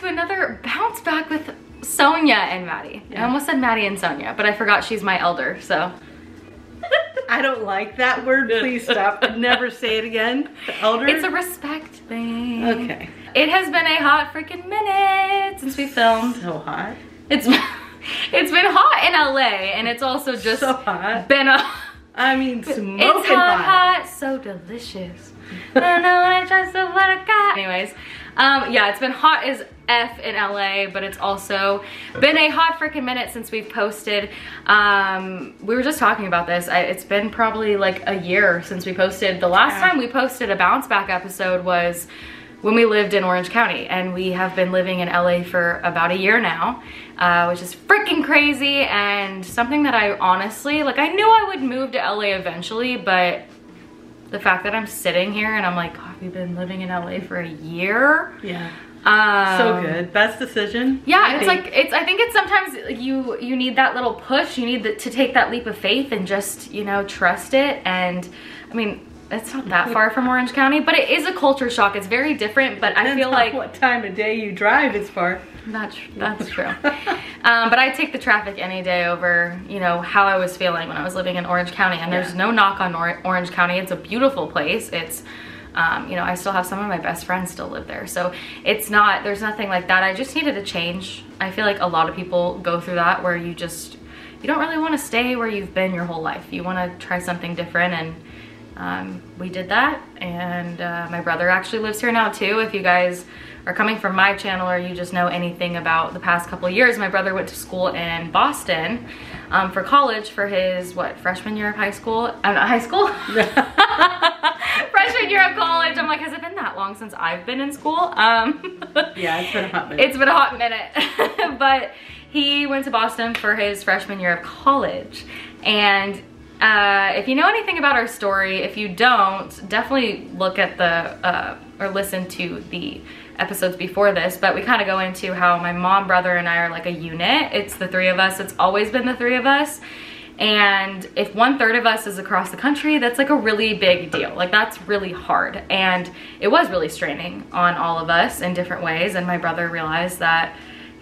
to another bounce back with Sonja and Mady. I almost said Mady and Sonja, but I forgot she's my elder, so. I don't like that word. Please stop. Never say it again. The elder. It's a respect thing. okay. It has been a hot freaking minute since we filmed. So hot. It's it's been hot in LA, and it's also just So hot. been a. I mean, smoking It's hot, hot, so delicious. I know I try so what I got. Anyways, um, yeah, it's been hot as F in LA, but it's also been a hot freaking minute since we've posted. Um, we were just talking about this. I, it's been probably like a year since we posted. The last Yeah. time we posted a bounce back episode was when we lived in Orange County, and we have been living in LA for about a year now, uh, which is freaking crazy and something that I honestly, like I knew I would move to LA eventually, but the fact that I'm sitting here and I'm like, oh, have you been living in LA for a year? Yeah. Um, So good. Best decision. Yeah, I it's think. like it's. I think it's sometimes you you need that little push. You need the, to take that leap of faith and just you know trust it. And I mean, it's not that far from Orange County, but it is a culture shock. It's very different. But I feel like what time of day you drive is far. that's that's true. um, but I take the traffic any day over you know how I was feeling when I was living in Orange County. And there's no knock on or- Orange County. It's a beautiful place. It's um, you know, I still have some of my best friends still live there. So it's not, there's nothing like that. I just needed a change. I feel like a lot of people go through that where you just, you don't really want to stay where you've been your whole life. You want to try something different. And um, we did that. And uh, my brother actually lives here now too. If you guys are coming from my channel or you just know anything about the past couple years, my brother went to school in Boston um, for college for his, what, freshman year of high school? Uh, not high school? freshman year of college. I'm like, has it been that long since I've been in school? Um, Yeah, it's been a hot minute. it's been a hot minute. but he went to Boston for his freshman year of college. And uh, if you know anything about our story, if you don't, definitely look at the, uh, or listen to the episodes before this, but we kind of go into how my mom, brother, and I are like a unit. It's the three of us. It's always been the three of us. And if one third of us is across the country, that's like a really big deal. Like that's really hard. And it was really straining on all of us in different ways. And my brother realized that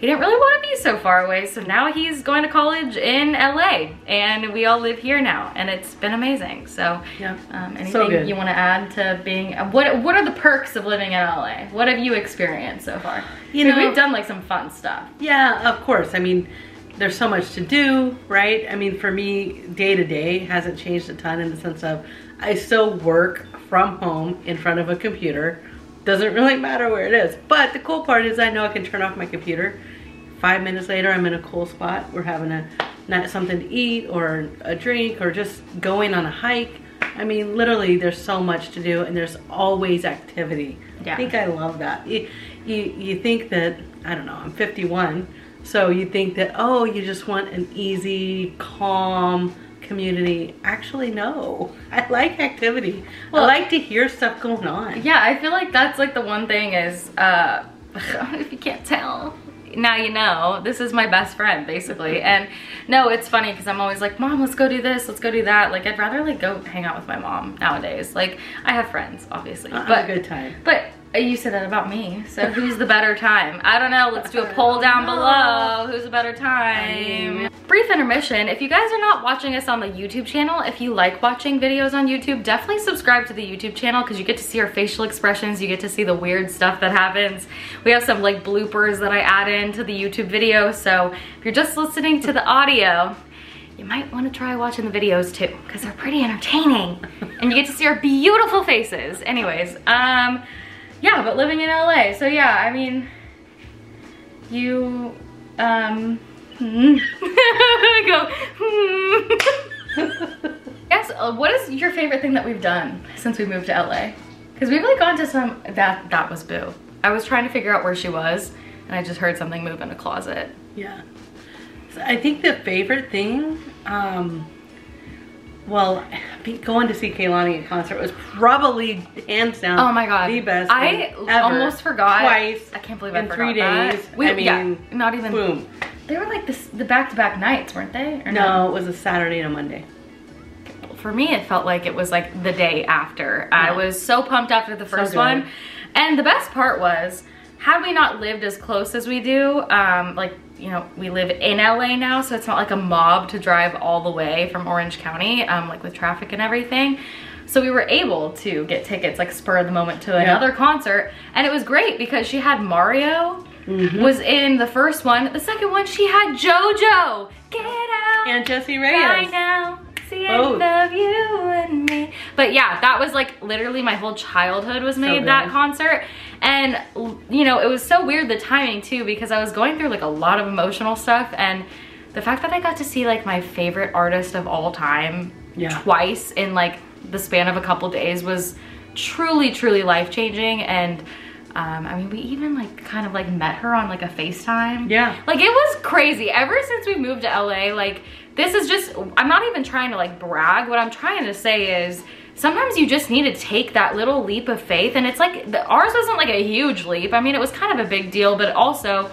he didn't really want to be so far away. So now he's going to college in LA and we all live here now. And it's been amazing. So Yeah. um, anything good. you want to add to being, what, what are the perks of living in LA? What have you experienced so far? You know- we've done like some fun stuff. Yeah, of course. I mean, there's so much to do, right? I mean, for me, day to day hasn't changed a ton in the sense of I still work from home in front of a computer. Doesn't really matter where it is. But the cool part is I know I can turn off my computer. Five minutes later, I'm in a cool spot. We're having a not something to eat or a drink or just going on a hike. I mean, literally, there's so much to do and there's always activity. Yeah. I think I love that. You, you, you think that, I don't know, I'm 51, so you think that, oh, you just want an easy, calm community. Actually, no. I like activity. Well- I like to hear stuff going on. Yeah, I feel like that's like the one thing is, uh, if you can't tell, now you know. This is my best friend, basically. And no, it's funny because I'm always like, Mom, let's go do this, let's go do that. Like, I'd rather like go hang out with my mom nowadays. Like, I have friends, obviously, Have but a good time. but uh, you said that about me. So who's the better time? I don't know. Let's do a poll down below. Who's the better time? Brief intermission. If you guys are not watching us on the YouTube channel, if you like watching videos on YouTube, definitely subscribe to the YouTube channel because you get to see our facial expressions. You get to see the weird stuff that happens. We have some like bloopers that I add into the YouTube video. So if you're just listening to the audio, you might want to try watching the videos too because they're pretty entertaining and you get to see our beautiful faces anyways um yeah but living in la so yeah i mean you um hmm. go hmm. yes uh, what is your favorite thing that we've done since we moved to la because we've like gone to some that that was boo i was trying to figure out where she was and i just heard something move in a closet Yeah. So I think the favorite thing, um, well, going to see Kehlani at concert was probably hands down. Oh my god. the best. I almost forgot. twice. I can't believe in I three days. that. We, I mean, yeah, not even. boom. They were like this, the back-to-back nights, weren't they? Or No, it was a Saturday and a Monday. For me, it felt like it was like the day after. I was so pumped after the first good. one, and the best part was had we not lived as close as we do, um, like, you know, we live in LA now, so it's not like a mob to drive all the way from Orange County, um, like with traffic and everything. So we were able to get tickets like spur of the moment to another concert. And it was great because she had Mario Mhm. was in the first one. The second one, she had JoJo. Get out. And Jessie Reyez. now. See, Both. I love you and me. But yeah, that was like literally my whole childhood was made good. that concert. And you know, it was so weird the timing too because I was going through like a lot of emotional stuff and the fact that I got to see like my favorite artist of all time Yeah. twice in like the span of a couple days was truly, truly life changing. And um, I mean, we even like kind of like met her on like a FaceTime. Yeah. Like it was crazy. Ever since we moved to LA, like this is just, I'm not even trying to like brag. What I'm trying to say is sometimes you just need to take that little leap of faith. And it's like, the, ours wasn't like a huge leap. I mean, it was kind of a big deal, but it also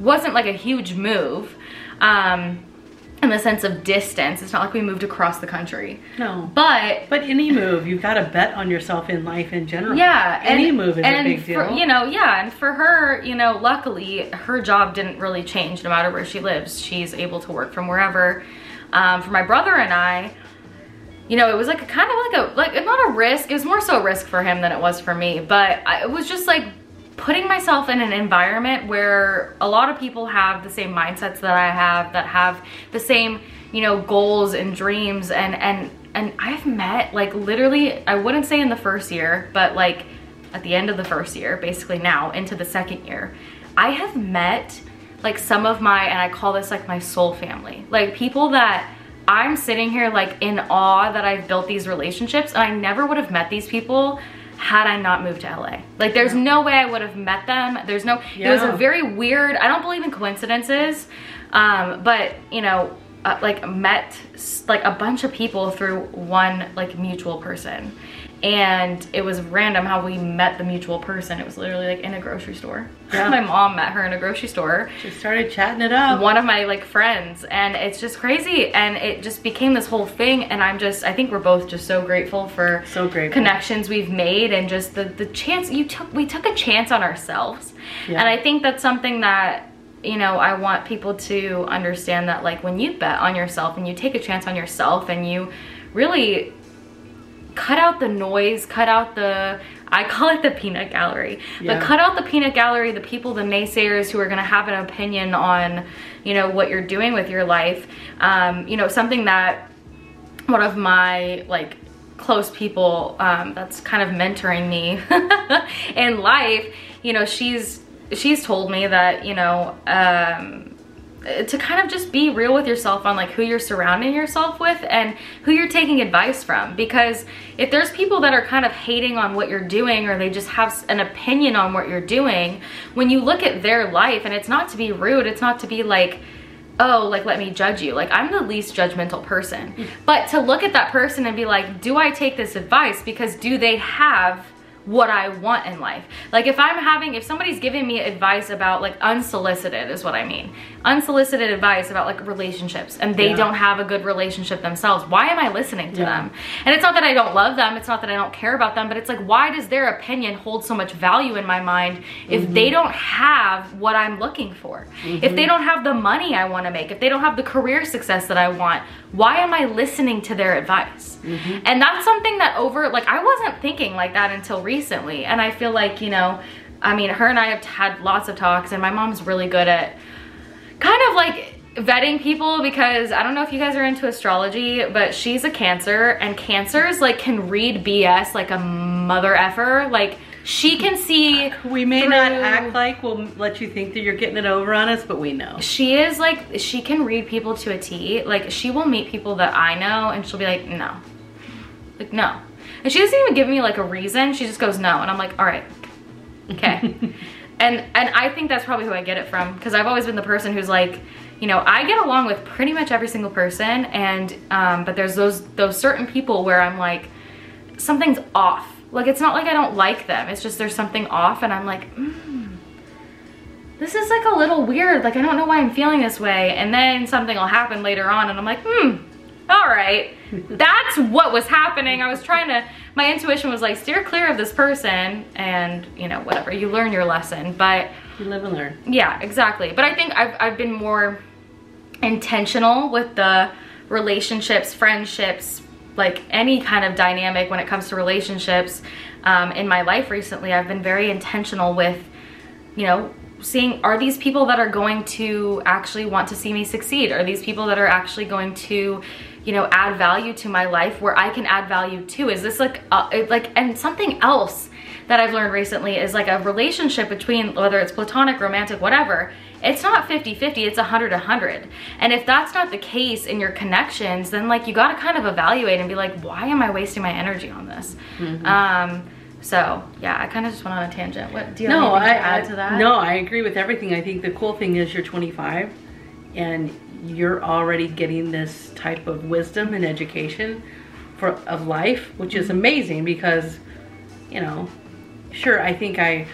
wasn't like a huge move. Um, in the sense of distance. It's not like we moved across the country. No. But But any move, you've got to bet on yourself in life in general. yeah, Any move is and a big for, deal. You know, yeah, and for her, you know, luckily her job didn't really change no matter where she lives. She's able to work from wherever. Um, for my brother and I, you know, it was like a kind of like a like not a risk. It was more so a risk for him than it was for me. But I, it was just like putting myself in an environment where a lot of people have the same mindsets that I have, that have the same, you know, goals and dreams, and and and I've met like literally, I wouldn't say in the first year, but like at the end of the first year, basically now into the second year, I have met like some of my, and I call this like my soul family, like people that I'm sitting here like in awe that I've built these relationships and I never would have met these people had I not moved to LA. Like there's no way I would have met them. There's no, it was a very weird, I don't believe in coincidences, um, but you know, uh, like met like a bunch of people through one like mutual person. And it was random how we met the mutual person. It was literally like in a grocery store. Yeah. My mom met her in a grocery store She started chatting it up. one of my like friends and it's just crazy and it just became this whole thing and i'm just i think we're both just so grateful for So grateful. connections we've made and just the the chance you took we took a chance on ourselves Yeah. and i think that's something that you know i want people to understand that like when you bet on yourself and you take a chance on yourself and you really cut out the noise, cut out the, I call it the peanut gallery, Yeah. but cut out the peanut gallery, the people, the naysayers who are gonna have an opinion on, you know, what you're doing with your life. Um, you know, something that one of my like close people um, that's kind of mentoring me in life, you know, she's she's told me that you know um, to kind of just be real with yourself on like who you're surrounding yourself with and who you're taking advice from because if there's people that are kind of hating on what you're doing or they just have an opinion on what you're doing when you look at their life and it's not to be rude it's not to be like oh, like let me judge you. Like I'm the least judgmental person. Mm. But to look at that person and be like, do I take this advice because do they have what I want in life? Like if I'm having, if somebody's giving me advice about like unsolicited is what I mean. Unsolicited advice about like relationships and they Yeah. don't have a good relationship themselves. Why am I listening to Yeah. them? And it's not that I don't love them. It's not that I don't care about them, but it's like, why does their opinion hold so much value in my mind if Mm-hmm. they don't have what I'm looking for? If they don't have the money I want to make, if they don't have the career success that I want, why am I listening to their advice? Mm-hmm. And that's something that over, like, I wasn't thinking like that until recently. And I feel like, you know, I mean, her and I have had lots of talks, and my mom's really good at kind of like vetting people because I don't know if you guys are into astrology, but she's a cancer and cancers like can read BS like a mother effer. Like she can see We may not act like we'll let you think that you're getting it over on us, but we know. she is like she can read people to a T. Like she will meet people that I know and she'll be like, no. Like no. And she doesn't even give me like a reason. She just goes no. And I'm like, all right. Okay. and and I think that's probably who I get it from because I've always been the person who's like, you know, I get along with pretty much every single person, and um, but there's those those certain people where I'm like, something's off. Like it's not like I don't like them. It's just there's something off, and I'm like, mm, this is like a little weird. Like I don't know why I'm feeling this way, and then something will happen later on, and I'm like, hmm, all right, that's what was happening. I was trying to, my intuition was like, steer clear of this person and, you know, whatever. You learn your lesson. But You live and learn. yeah, exactly. But I think I've, I've been more intentional with the relationships, friendships, like any kind of dynamic when it comes to relationships um, in my life recently. I've been very intentional with, you know, seeing are these people that are going to actually want to see me succeed? Are these people that are actually going to, you know, add value to my life where I can add value too? Is this like, uh, like, and something else that I've learned recently is like a relationship between whether it's platonic, romantic, whatever. It's not 50-50, it's 100-100. And if that's not the case in your connections, then like you gotta kind of evaluate and be like, why am I wasting my energy on this? Um, so yeah, I kind of just went on a tangent. What do you No, I, to add I- to that? No, I agree with everything. I think the cool thing is you're 25 and you're already getting this type of wisdom and education for of life, which is Mm-hmm. amazing because, you know, sure, I think I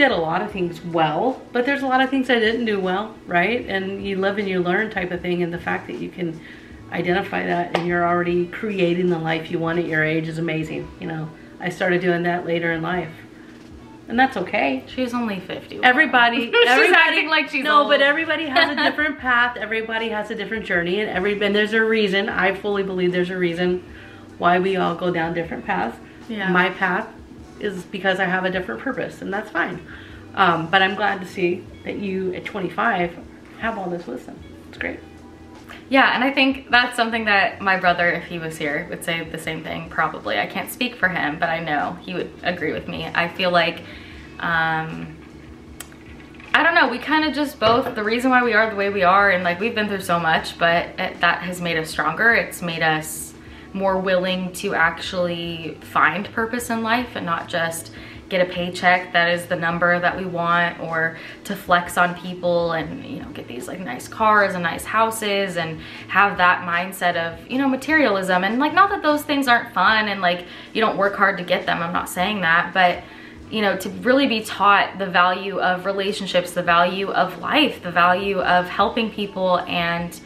did a lot of things well, but there's a lot of things I didn't do well, right? And you live and you learn type of thing, and the fact that you can identify that and you're already creating the life you want at your age is amazing. You know, I started doing that later in life, and that's okay. She's only 50. Everybody, She's everybody, acting like she's no, old. but everybody has a different path. Everybody has a different journey, and every and there's a reason. I fully believe there's a reason why we all go down different paths. Yeah. My path is because I have a different purpose, and that's fine. Um, but I'm glad to see that you at 25 have all this wisdom. It's great. Yeah, and I think that's something that my brother, if he was here, would say the same thing probably. I can't speak for him, but I know he would agree with me. I feel like, um, I don't know, we kind of just both, the reason why we are the way we are, and like we've been through so much, but it, that has made us stronger. It's made us more willing to actually find purpose in life and not just get a paycheck that is the number that we want or to flex on people and you know get these like nice cars and nice houses and have that mindset of you know materialism. And like not that those things aren't fun and like you don't work hard to get them. I'm not saying that. But you know to really be taught the value of relationships the value of life the value of helping people and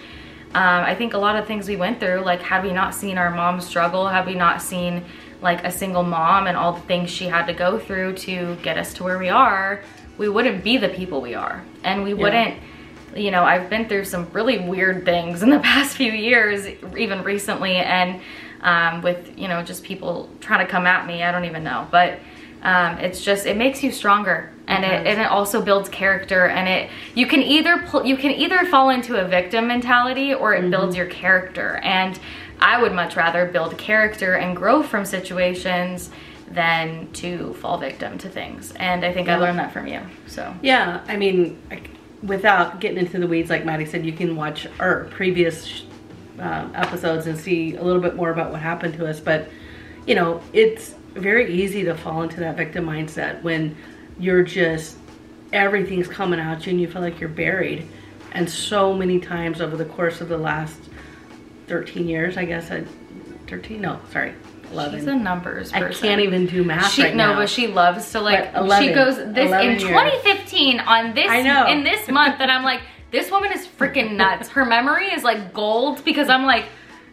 um, I think a lot of things we went through, like had we not seen our mom struggle, had we not seen like a single mom and all the things she had to go through to get us to where we are, we wouldn't be the people we are. And we wouldn't, you know, I've been through some really weird things in the past few years, even recently, and um, with, you know, just people trying to come at me, I don't even know. But um, it's just, it makes you stronger and it, and it also builds character and it you can either you can either fall into a victim mentality or it builds your character. And i would much rather build character and grow from situations than to fall victim to things. And i think i learned that from you so. Yeah, I mean, like, without getting into the weeds, like Mady said, you can watch our previous um, episodes and see a little bit more about what happened to us. But, you know, it's very easy to fall into that victim mindset when you're just, everything's coming at you and you feel like you're buried. And so many times over the course of the last 13 years, I guess, I, 13? No, sorry, 11. she's a numbers I can't even do math she right no now. but she loves to like But 11 she goes this 11 in years. 2015 on this I know. in this month that i'm like this woman is freaking nuts her memory is like gold because i'm like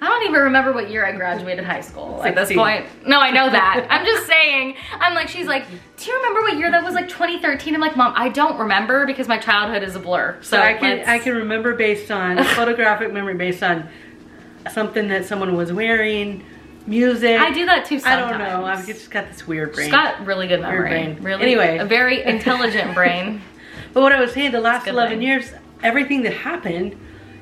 I don't even remember what year I graduated high school at this point. No, I know that. I'm just saying. I'm like, she's like, do you remember what year that was like 2013? I'm like, mom, I don't remember because my childhood is a blur. So, So I can let's- I can remember based on photographic memory based on something that someone was wearing, music. I do that too sometimes. I don't know. I've just got this weird brain. She's got really good memory. brain. Really, Anyway. a very intelligent brain. but what I was saying, the last eleven thing. years, everything that happened,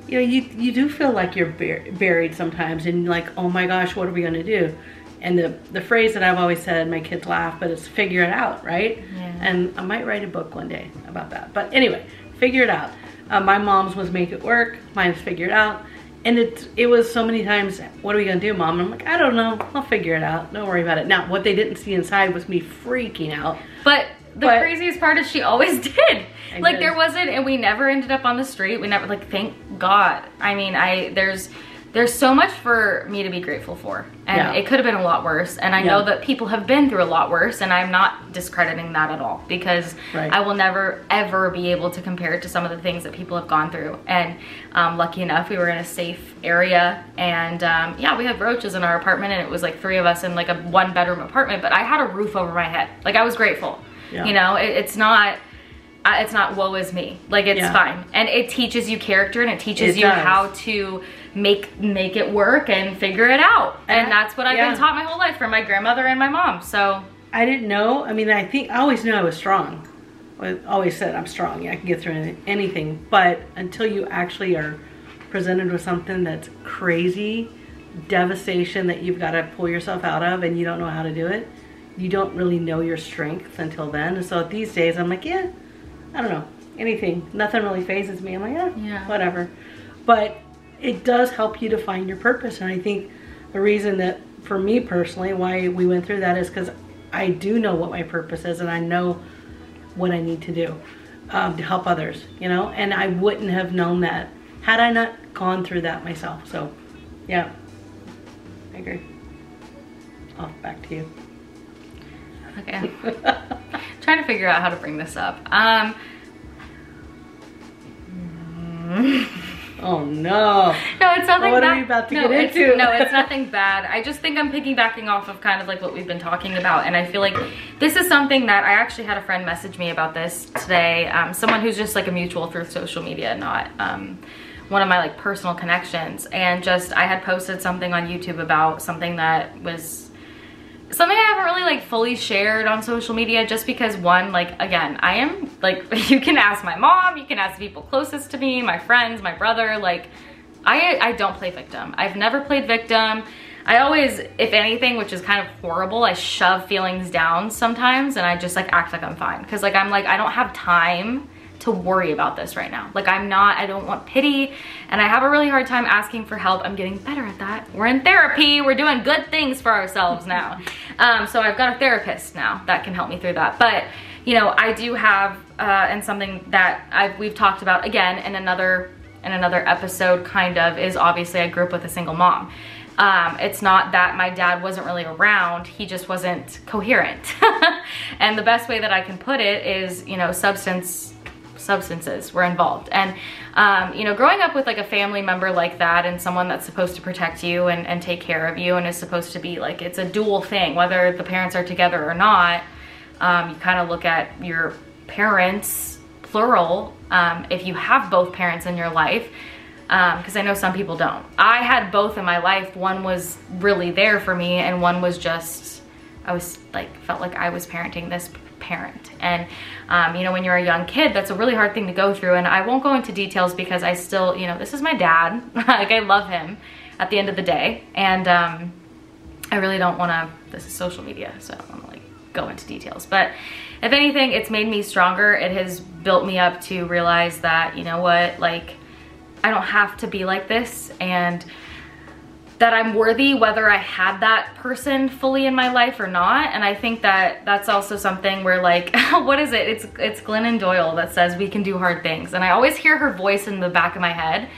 you know, you you do feel like you're bur- buried sometimes, and like, oh my gosh, what are we gonna do? And the the phrase that I've always said, my kids laugh, but it's figure it out, right? Yeah. And I might write a book one day about that. But anyway, figure it out. Uh, my mom's was make it work. Mine's figure it out. And it it was so many times. What are we gonna do, mom? And I'm like, I don't know. I'll figure it out. Don't worry about it. Now, what they didn't see inside was me freaking out. But the But- craziest part is she always did. I like did. there wasn't, and we never ended up on the street. We never like, thank God. I mean, I there's there's so much for me to be grateful for and Yeah. it could have been a lot worse and i know that people have been through a lot worse and i'm not discrediting that at all because Right. i will never ever be able to compare it to some of the things that people have gone through and um, lucky enough we were in a safe area and um, yeah we had roaches in our apartment and it was like three of us in like a one bedroom apartment but i had a roof over my head like i was grateful Yeah. you know it, it's not it's not woe is me like it's Yeah. fine and it teaches you character and it teaches It you does. how to make make it work and figure it out and Yeah. that's what i've Yeah. been taught my whole life from my grandmother and my mom so I didn't know. I mean, I think I always knew I was strong. I always said I'm strong. Yeah, I can get through anything. But until you actually are presented with something that's crazy, devastation that you've got to pull yourself out of, and you don't know how to do it, you don't really know your strength until then. And so these days, I'm like, yeah, I don't know anything. Nothing really phases me. I'm like, yeah, Yeah. whatever. But it does help you to find your purpose, and I think the reason that for me personally why we went through that is because I do know what my purpose is and I know what I need to do um, to help others, you know, and I wouldn't have known that had I not gone through that myself. So, yeah, I agree. Off back to you. Okay trying to figure out how to bring this up um oh no. No, it's nothing What are bad. we about to no, get it's, into? no, it's nothing bad. I just think I'm piggybacking off of kind of like what we've been talking about. And I feel like this is something that I actually had a friend message me about this today. Um, someone who's just like a mutual through social media, not um, one of my like personal connections. And just, I had posted something on YouTube about something that was something I haven't really like fully shared on social media just because one, like again, I am like you can ask my mom, you can ask the people closest to me, my friends, my brother, like I I don't play victim. I've never played victim. I always, if anything, which is kind of horrible, I shove feelings down sometimes and I just like act like I'm fine. Cause like I'm like, I don't have time to worry about this right now. Like I'm not, I don't want pity and I have a really hard time asking for help. I'm getting better at that. We're in therapy. We're doing good things for ourselves now. Um, so I've got a therapist now that can help me through that. But you know, I do have, uh, and something that I've, we've talked about again in another, in another episode kind of is obviously I grew up with a single mom. Um, it's not that my dad wasn't really around, he just wasn't coherent. and the best way that I can put it is, you know, substance substances were involved. And, um, you know, growing up with like a family member like that and someone that's supposed to protect you and, and take care of you and is supposed to be like, it's a dual thing, whether the parents are together or not, um, you kind of look at your parents, plural, um, if you have both parents in your life, because I know some people don't. I had both in my life. One was really there for me, and one was just, I was like, felt like I was parenting this parent. And, um, you know, when you're a young kid, that's a really hard thing to go through. And I won't go into details because I still, you know, this is my dad. like, I love him at the end of the day. And um, I really don't want to, this is social media, so I don't want to like go into details. But if anything, it's made me stronger. It has built me up to realize that, you know what, like, I don't have to be like this and that I'm worthy whether I had that person fully in my life or not. And I think that that's also something where like, what is it? It's, it's Glennon Doyle that says we can do hard things. And I always hear her voice in the back of my head.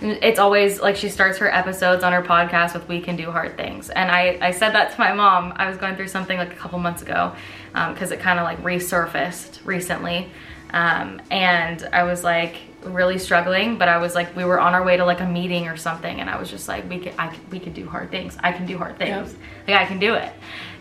It's always like she starts her episodes on her podcast with we can do hard things. And I, I said that to my mom. I was going through something like a couple months ago because it kind of like resurfaced recently. Um, and I was like really struggling, but I was like, we were on our way to like a meeting or something, and I was just like, we could, I we could do hard things. I can do hard things. Like I can do it.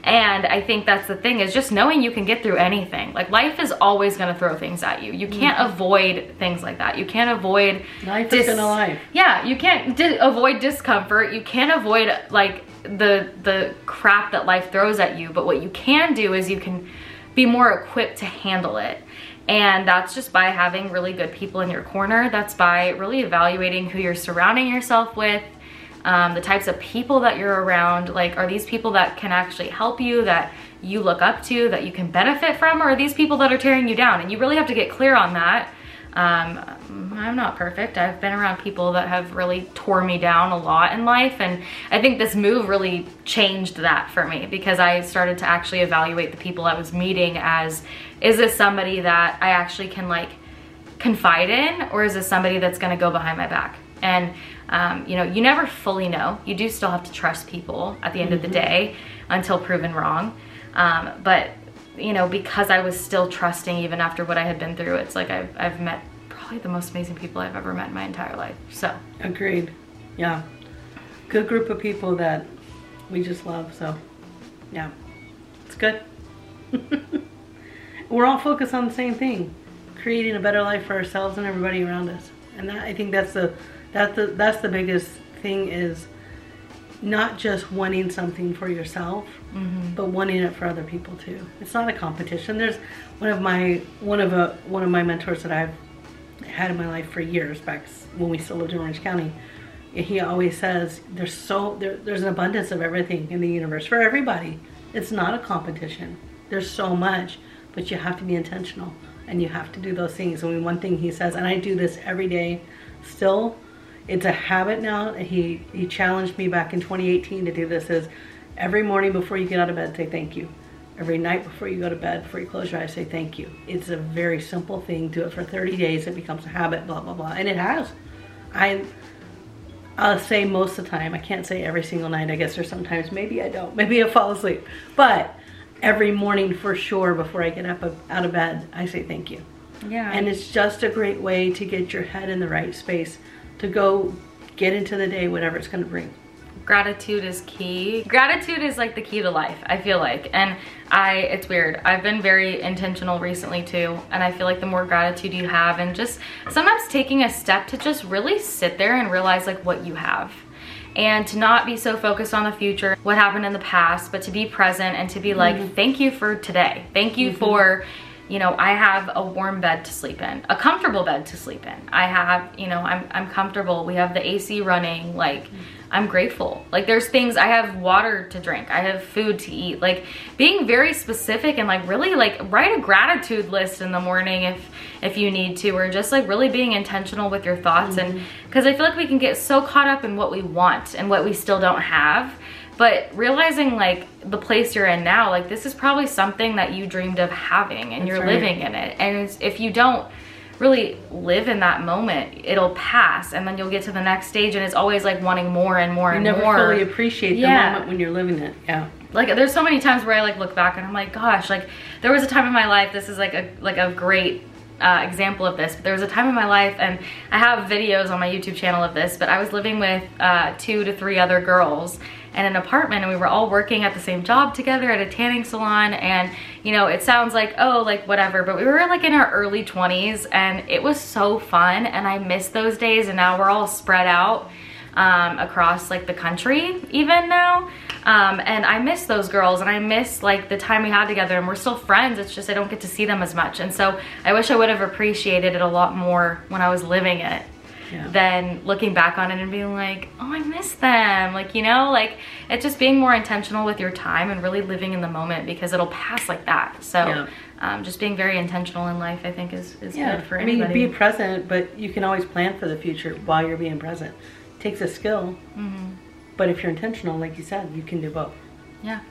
And I think that's the thing is just knowing you can get through anything. Like life is always gonna throw things at you. You mm-hmm. can't avoid things like that. You can't avoid Life is gonna life. Yeah, you can't di- avoid discomfort. You can't avoid like the the crap that life throws at you. But what you can do is you can be more equipped to handle it. And that's just by having really good people in your corner. That's by really evaluating who you're surrounding yourself with, um, the types of people that you're around. Like, are these people that can actually help you, that you look up to, that you can benefit from, or are these people that are tearing you down? And you really have to get clear on that. Um, I'm not perfect. I've been around people that have really tore me down a lot in life. And I think this move really changed that for me because I started to actually evaluate the people I was meeting as, is this somebody that I actually can like confide in or is this somebody that's gonna go behind my back? And, um, you know, you never fully know. You do still have to trust people at the end of the day until proven wrong. Um, but, you know, because I was still trusting even after what I had been through, it's like I've, I've met probably the most amazing people I've ever met in my entire life. So, Agreed. Yeah. Good group of people that we just love. So, yeah, it's good. We're all focused on the same thing, creating a better life for ourselves and everybody around us. And that, I think that's the that's the that's the biggest thing is not just wanting something for yourself, mm-hmm. but wanting it for other people too. It's not a competition. There's one of my one of a one of my mentors that I've had in my life for years back when we still lived in Orange County. He always says there's so there, there's an abundance of everything in the universe for everybody. It's not a competition. There's so much, but you have to be intentional and you have to do those things. And one thing he says, and I do this every day, still, it's a habit now. He he challenged me back in 2018 to do this. Is every morning before you get out of bed, say thank you. Every night before you go to bed, before you close your eyes, say thank you. It's a very simple thing. Do it for 30 days. It becomes a habit. Blah blah blah, and it has. I I'll say most of the time. I can't say every single night. I guess there's sometimes maybe I don't. Maybe I fall asleep. But every morning for sure before I get up out of bed, I say thank you. yeah. And it's just a great way to get your head in the right space to go get into the day, whatever it's going to bring. gratitude is key. Gratitude is like the key to life, I feel like. And I, it's weird. I've been very intentional recently too. And I feel like the more gratitude you have and just sometimes taking a step to just really sit there and realize like what you have. And to not be so focused on the future, what happened in the past, but to be present and to be like, mm-hmm. thank you for today. Thank you mm-hmm. for you know, I have a warm bed to sleep in, a comfortable bed to sleep in. I have, you know, I'm, I'm comfortable. We have the AC running. Like, mm-hmm. I'm grateful. Like, there's things, I have water to drink. I have food to eat. Like, being very specific and like really like write a gratitude list in the morning if, if you need to, or just like really being intentional with your thoughts. And mm-hmm. because I feel like we can get so caught up in what we want and what we still don't have but realizing like the place you're in now like this is probably something that you dreamed of having and That's you're right. living in it and if you don't really live in that moment it'll pass and then you'll get to the next stage and it's always like wanting more and more You and never more fully appreciate the Yeah. moment when you're living it. Yeah. like there's so many times where I like look back and I'm like, gosh, like there was a time in my life. This is like a like a great uh, example of this. But there was a time in my life, and I have videos on my YouTube channel of this. But I was living with uh, two to three other girls in an apartment, and we were all working at the same job together at a tanning salon. And you know, it sounds like oh, like whatever, but we were like in our early 20s, and it was so fun. And I miss those days. And now we're all spread out um, across like the country even now. Um, and I miss those girls and I miss like the time we had together and we're still friends. It's just I don't get to see them as much. And so I wish I would have appreciated it a lot more when I was living it Yeah. than looking back on it and being like, oh, I miss them. Like, you know, like it's just being more intentional with your time and really living in the moment because it'll pass like that. So Yeah. um, just being very intentional in life, I think is, is Yeah. good for anybody. I mean, be present, but you can always plan for the future while you're being present. takes a skill, Mhm. But if you're intentional, like you said, you can do both. Yeah.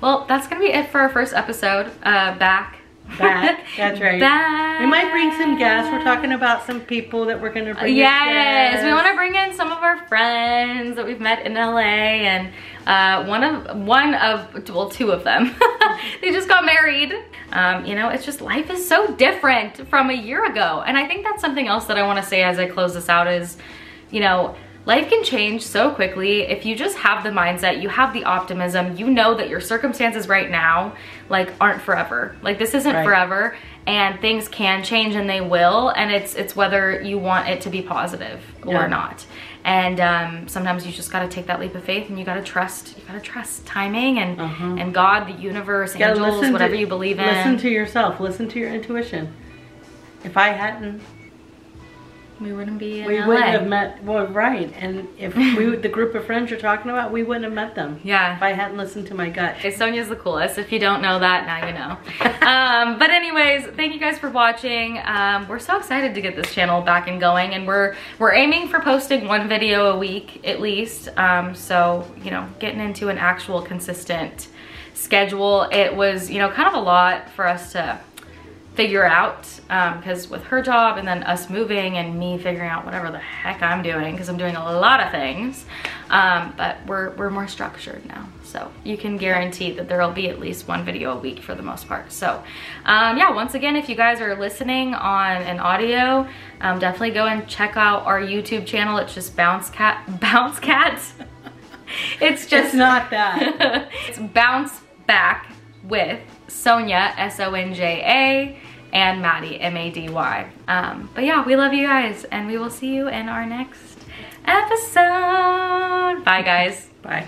Well, that's gonna be it for our first episode. Uh, back. Back. That's right. Back. We might bring some guests. We're talking about some people that we're to bring. Yes, we want to bring in some of our friends that we've met in LA, and uh, one of one of well, two of them. they just got married. Um, you know, it's just life is so different from a year ago, and I think that's something else that I want to say as I close this out is, you know. Life can change so quickly if you just have the mindset, you have the optimism, you know that your circumstances right now like aren't forever. Like this isn't Right. forever and things can change and they will and it's it's whether you want it to be positive Yeah. or not and um, sometimes you just got to take that leap of faith and you got to trust you got to trust timing and Uh-huh. and god the universe angels listen to- whatever you believe in Listen to yourself. Listen to your intuition. If I hadn't, we wouldn't be in we LA. wouldn't have met. Well, right. And if we, the group of friends you're talking about, we wouldn't have met them. yeah If I hadn't listened to my gut. Okay, Sonja's the coolest. If you don't know that, now you know. um, but anyways, thank you guys for watching. Um, we're so excited to get this channel back and going, and we're we're aiming for posting one video a week at least. Um, so you know, getting into an actual consistent schedule. It was you know kind of a lot for us to figure out because um, with her job and then us moving and me figuring out whatever the heck I'm doing because I'm doing a lot of things um, but we're, we're more structured now. So you can guarantee that there will be at least one video a week for the most part. So um, yeah once again if you guys are listening on an audio um, definitely go and check out our YouTube channel. It's just bounce cat bounce cats it's just it's not that. It's bounce back with Sonja, S-O-N-J-A, and Mady, M-A-D-Y. Um, but yeah, we love you guys, and we will see you in our next episode. Bye, guys. Bye.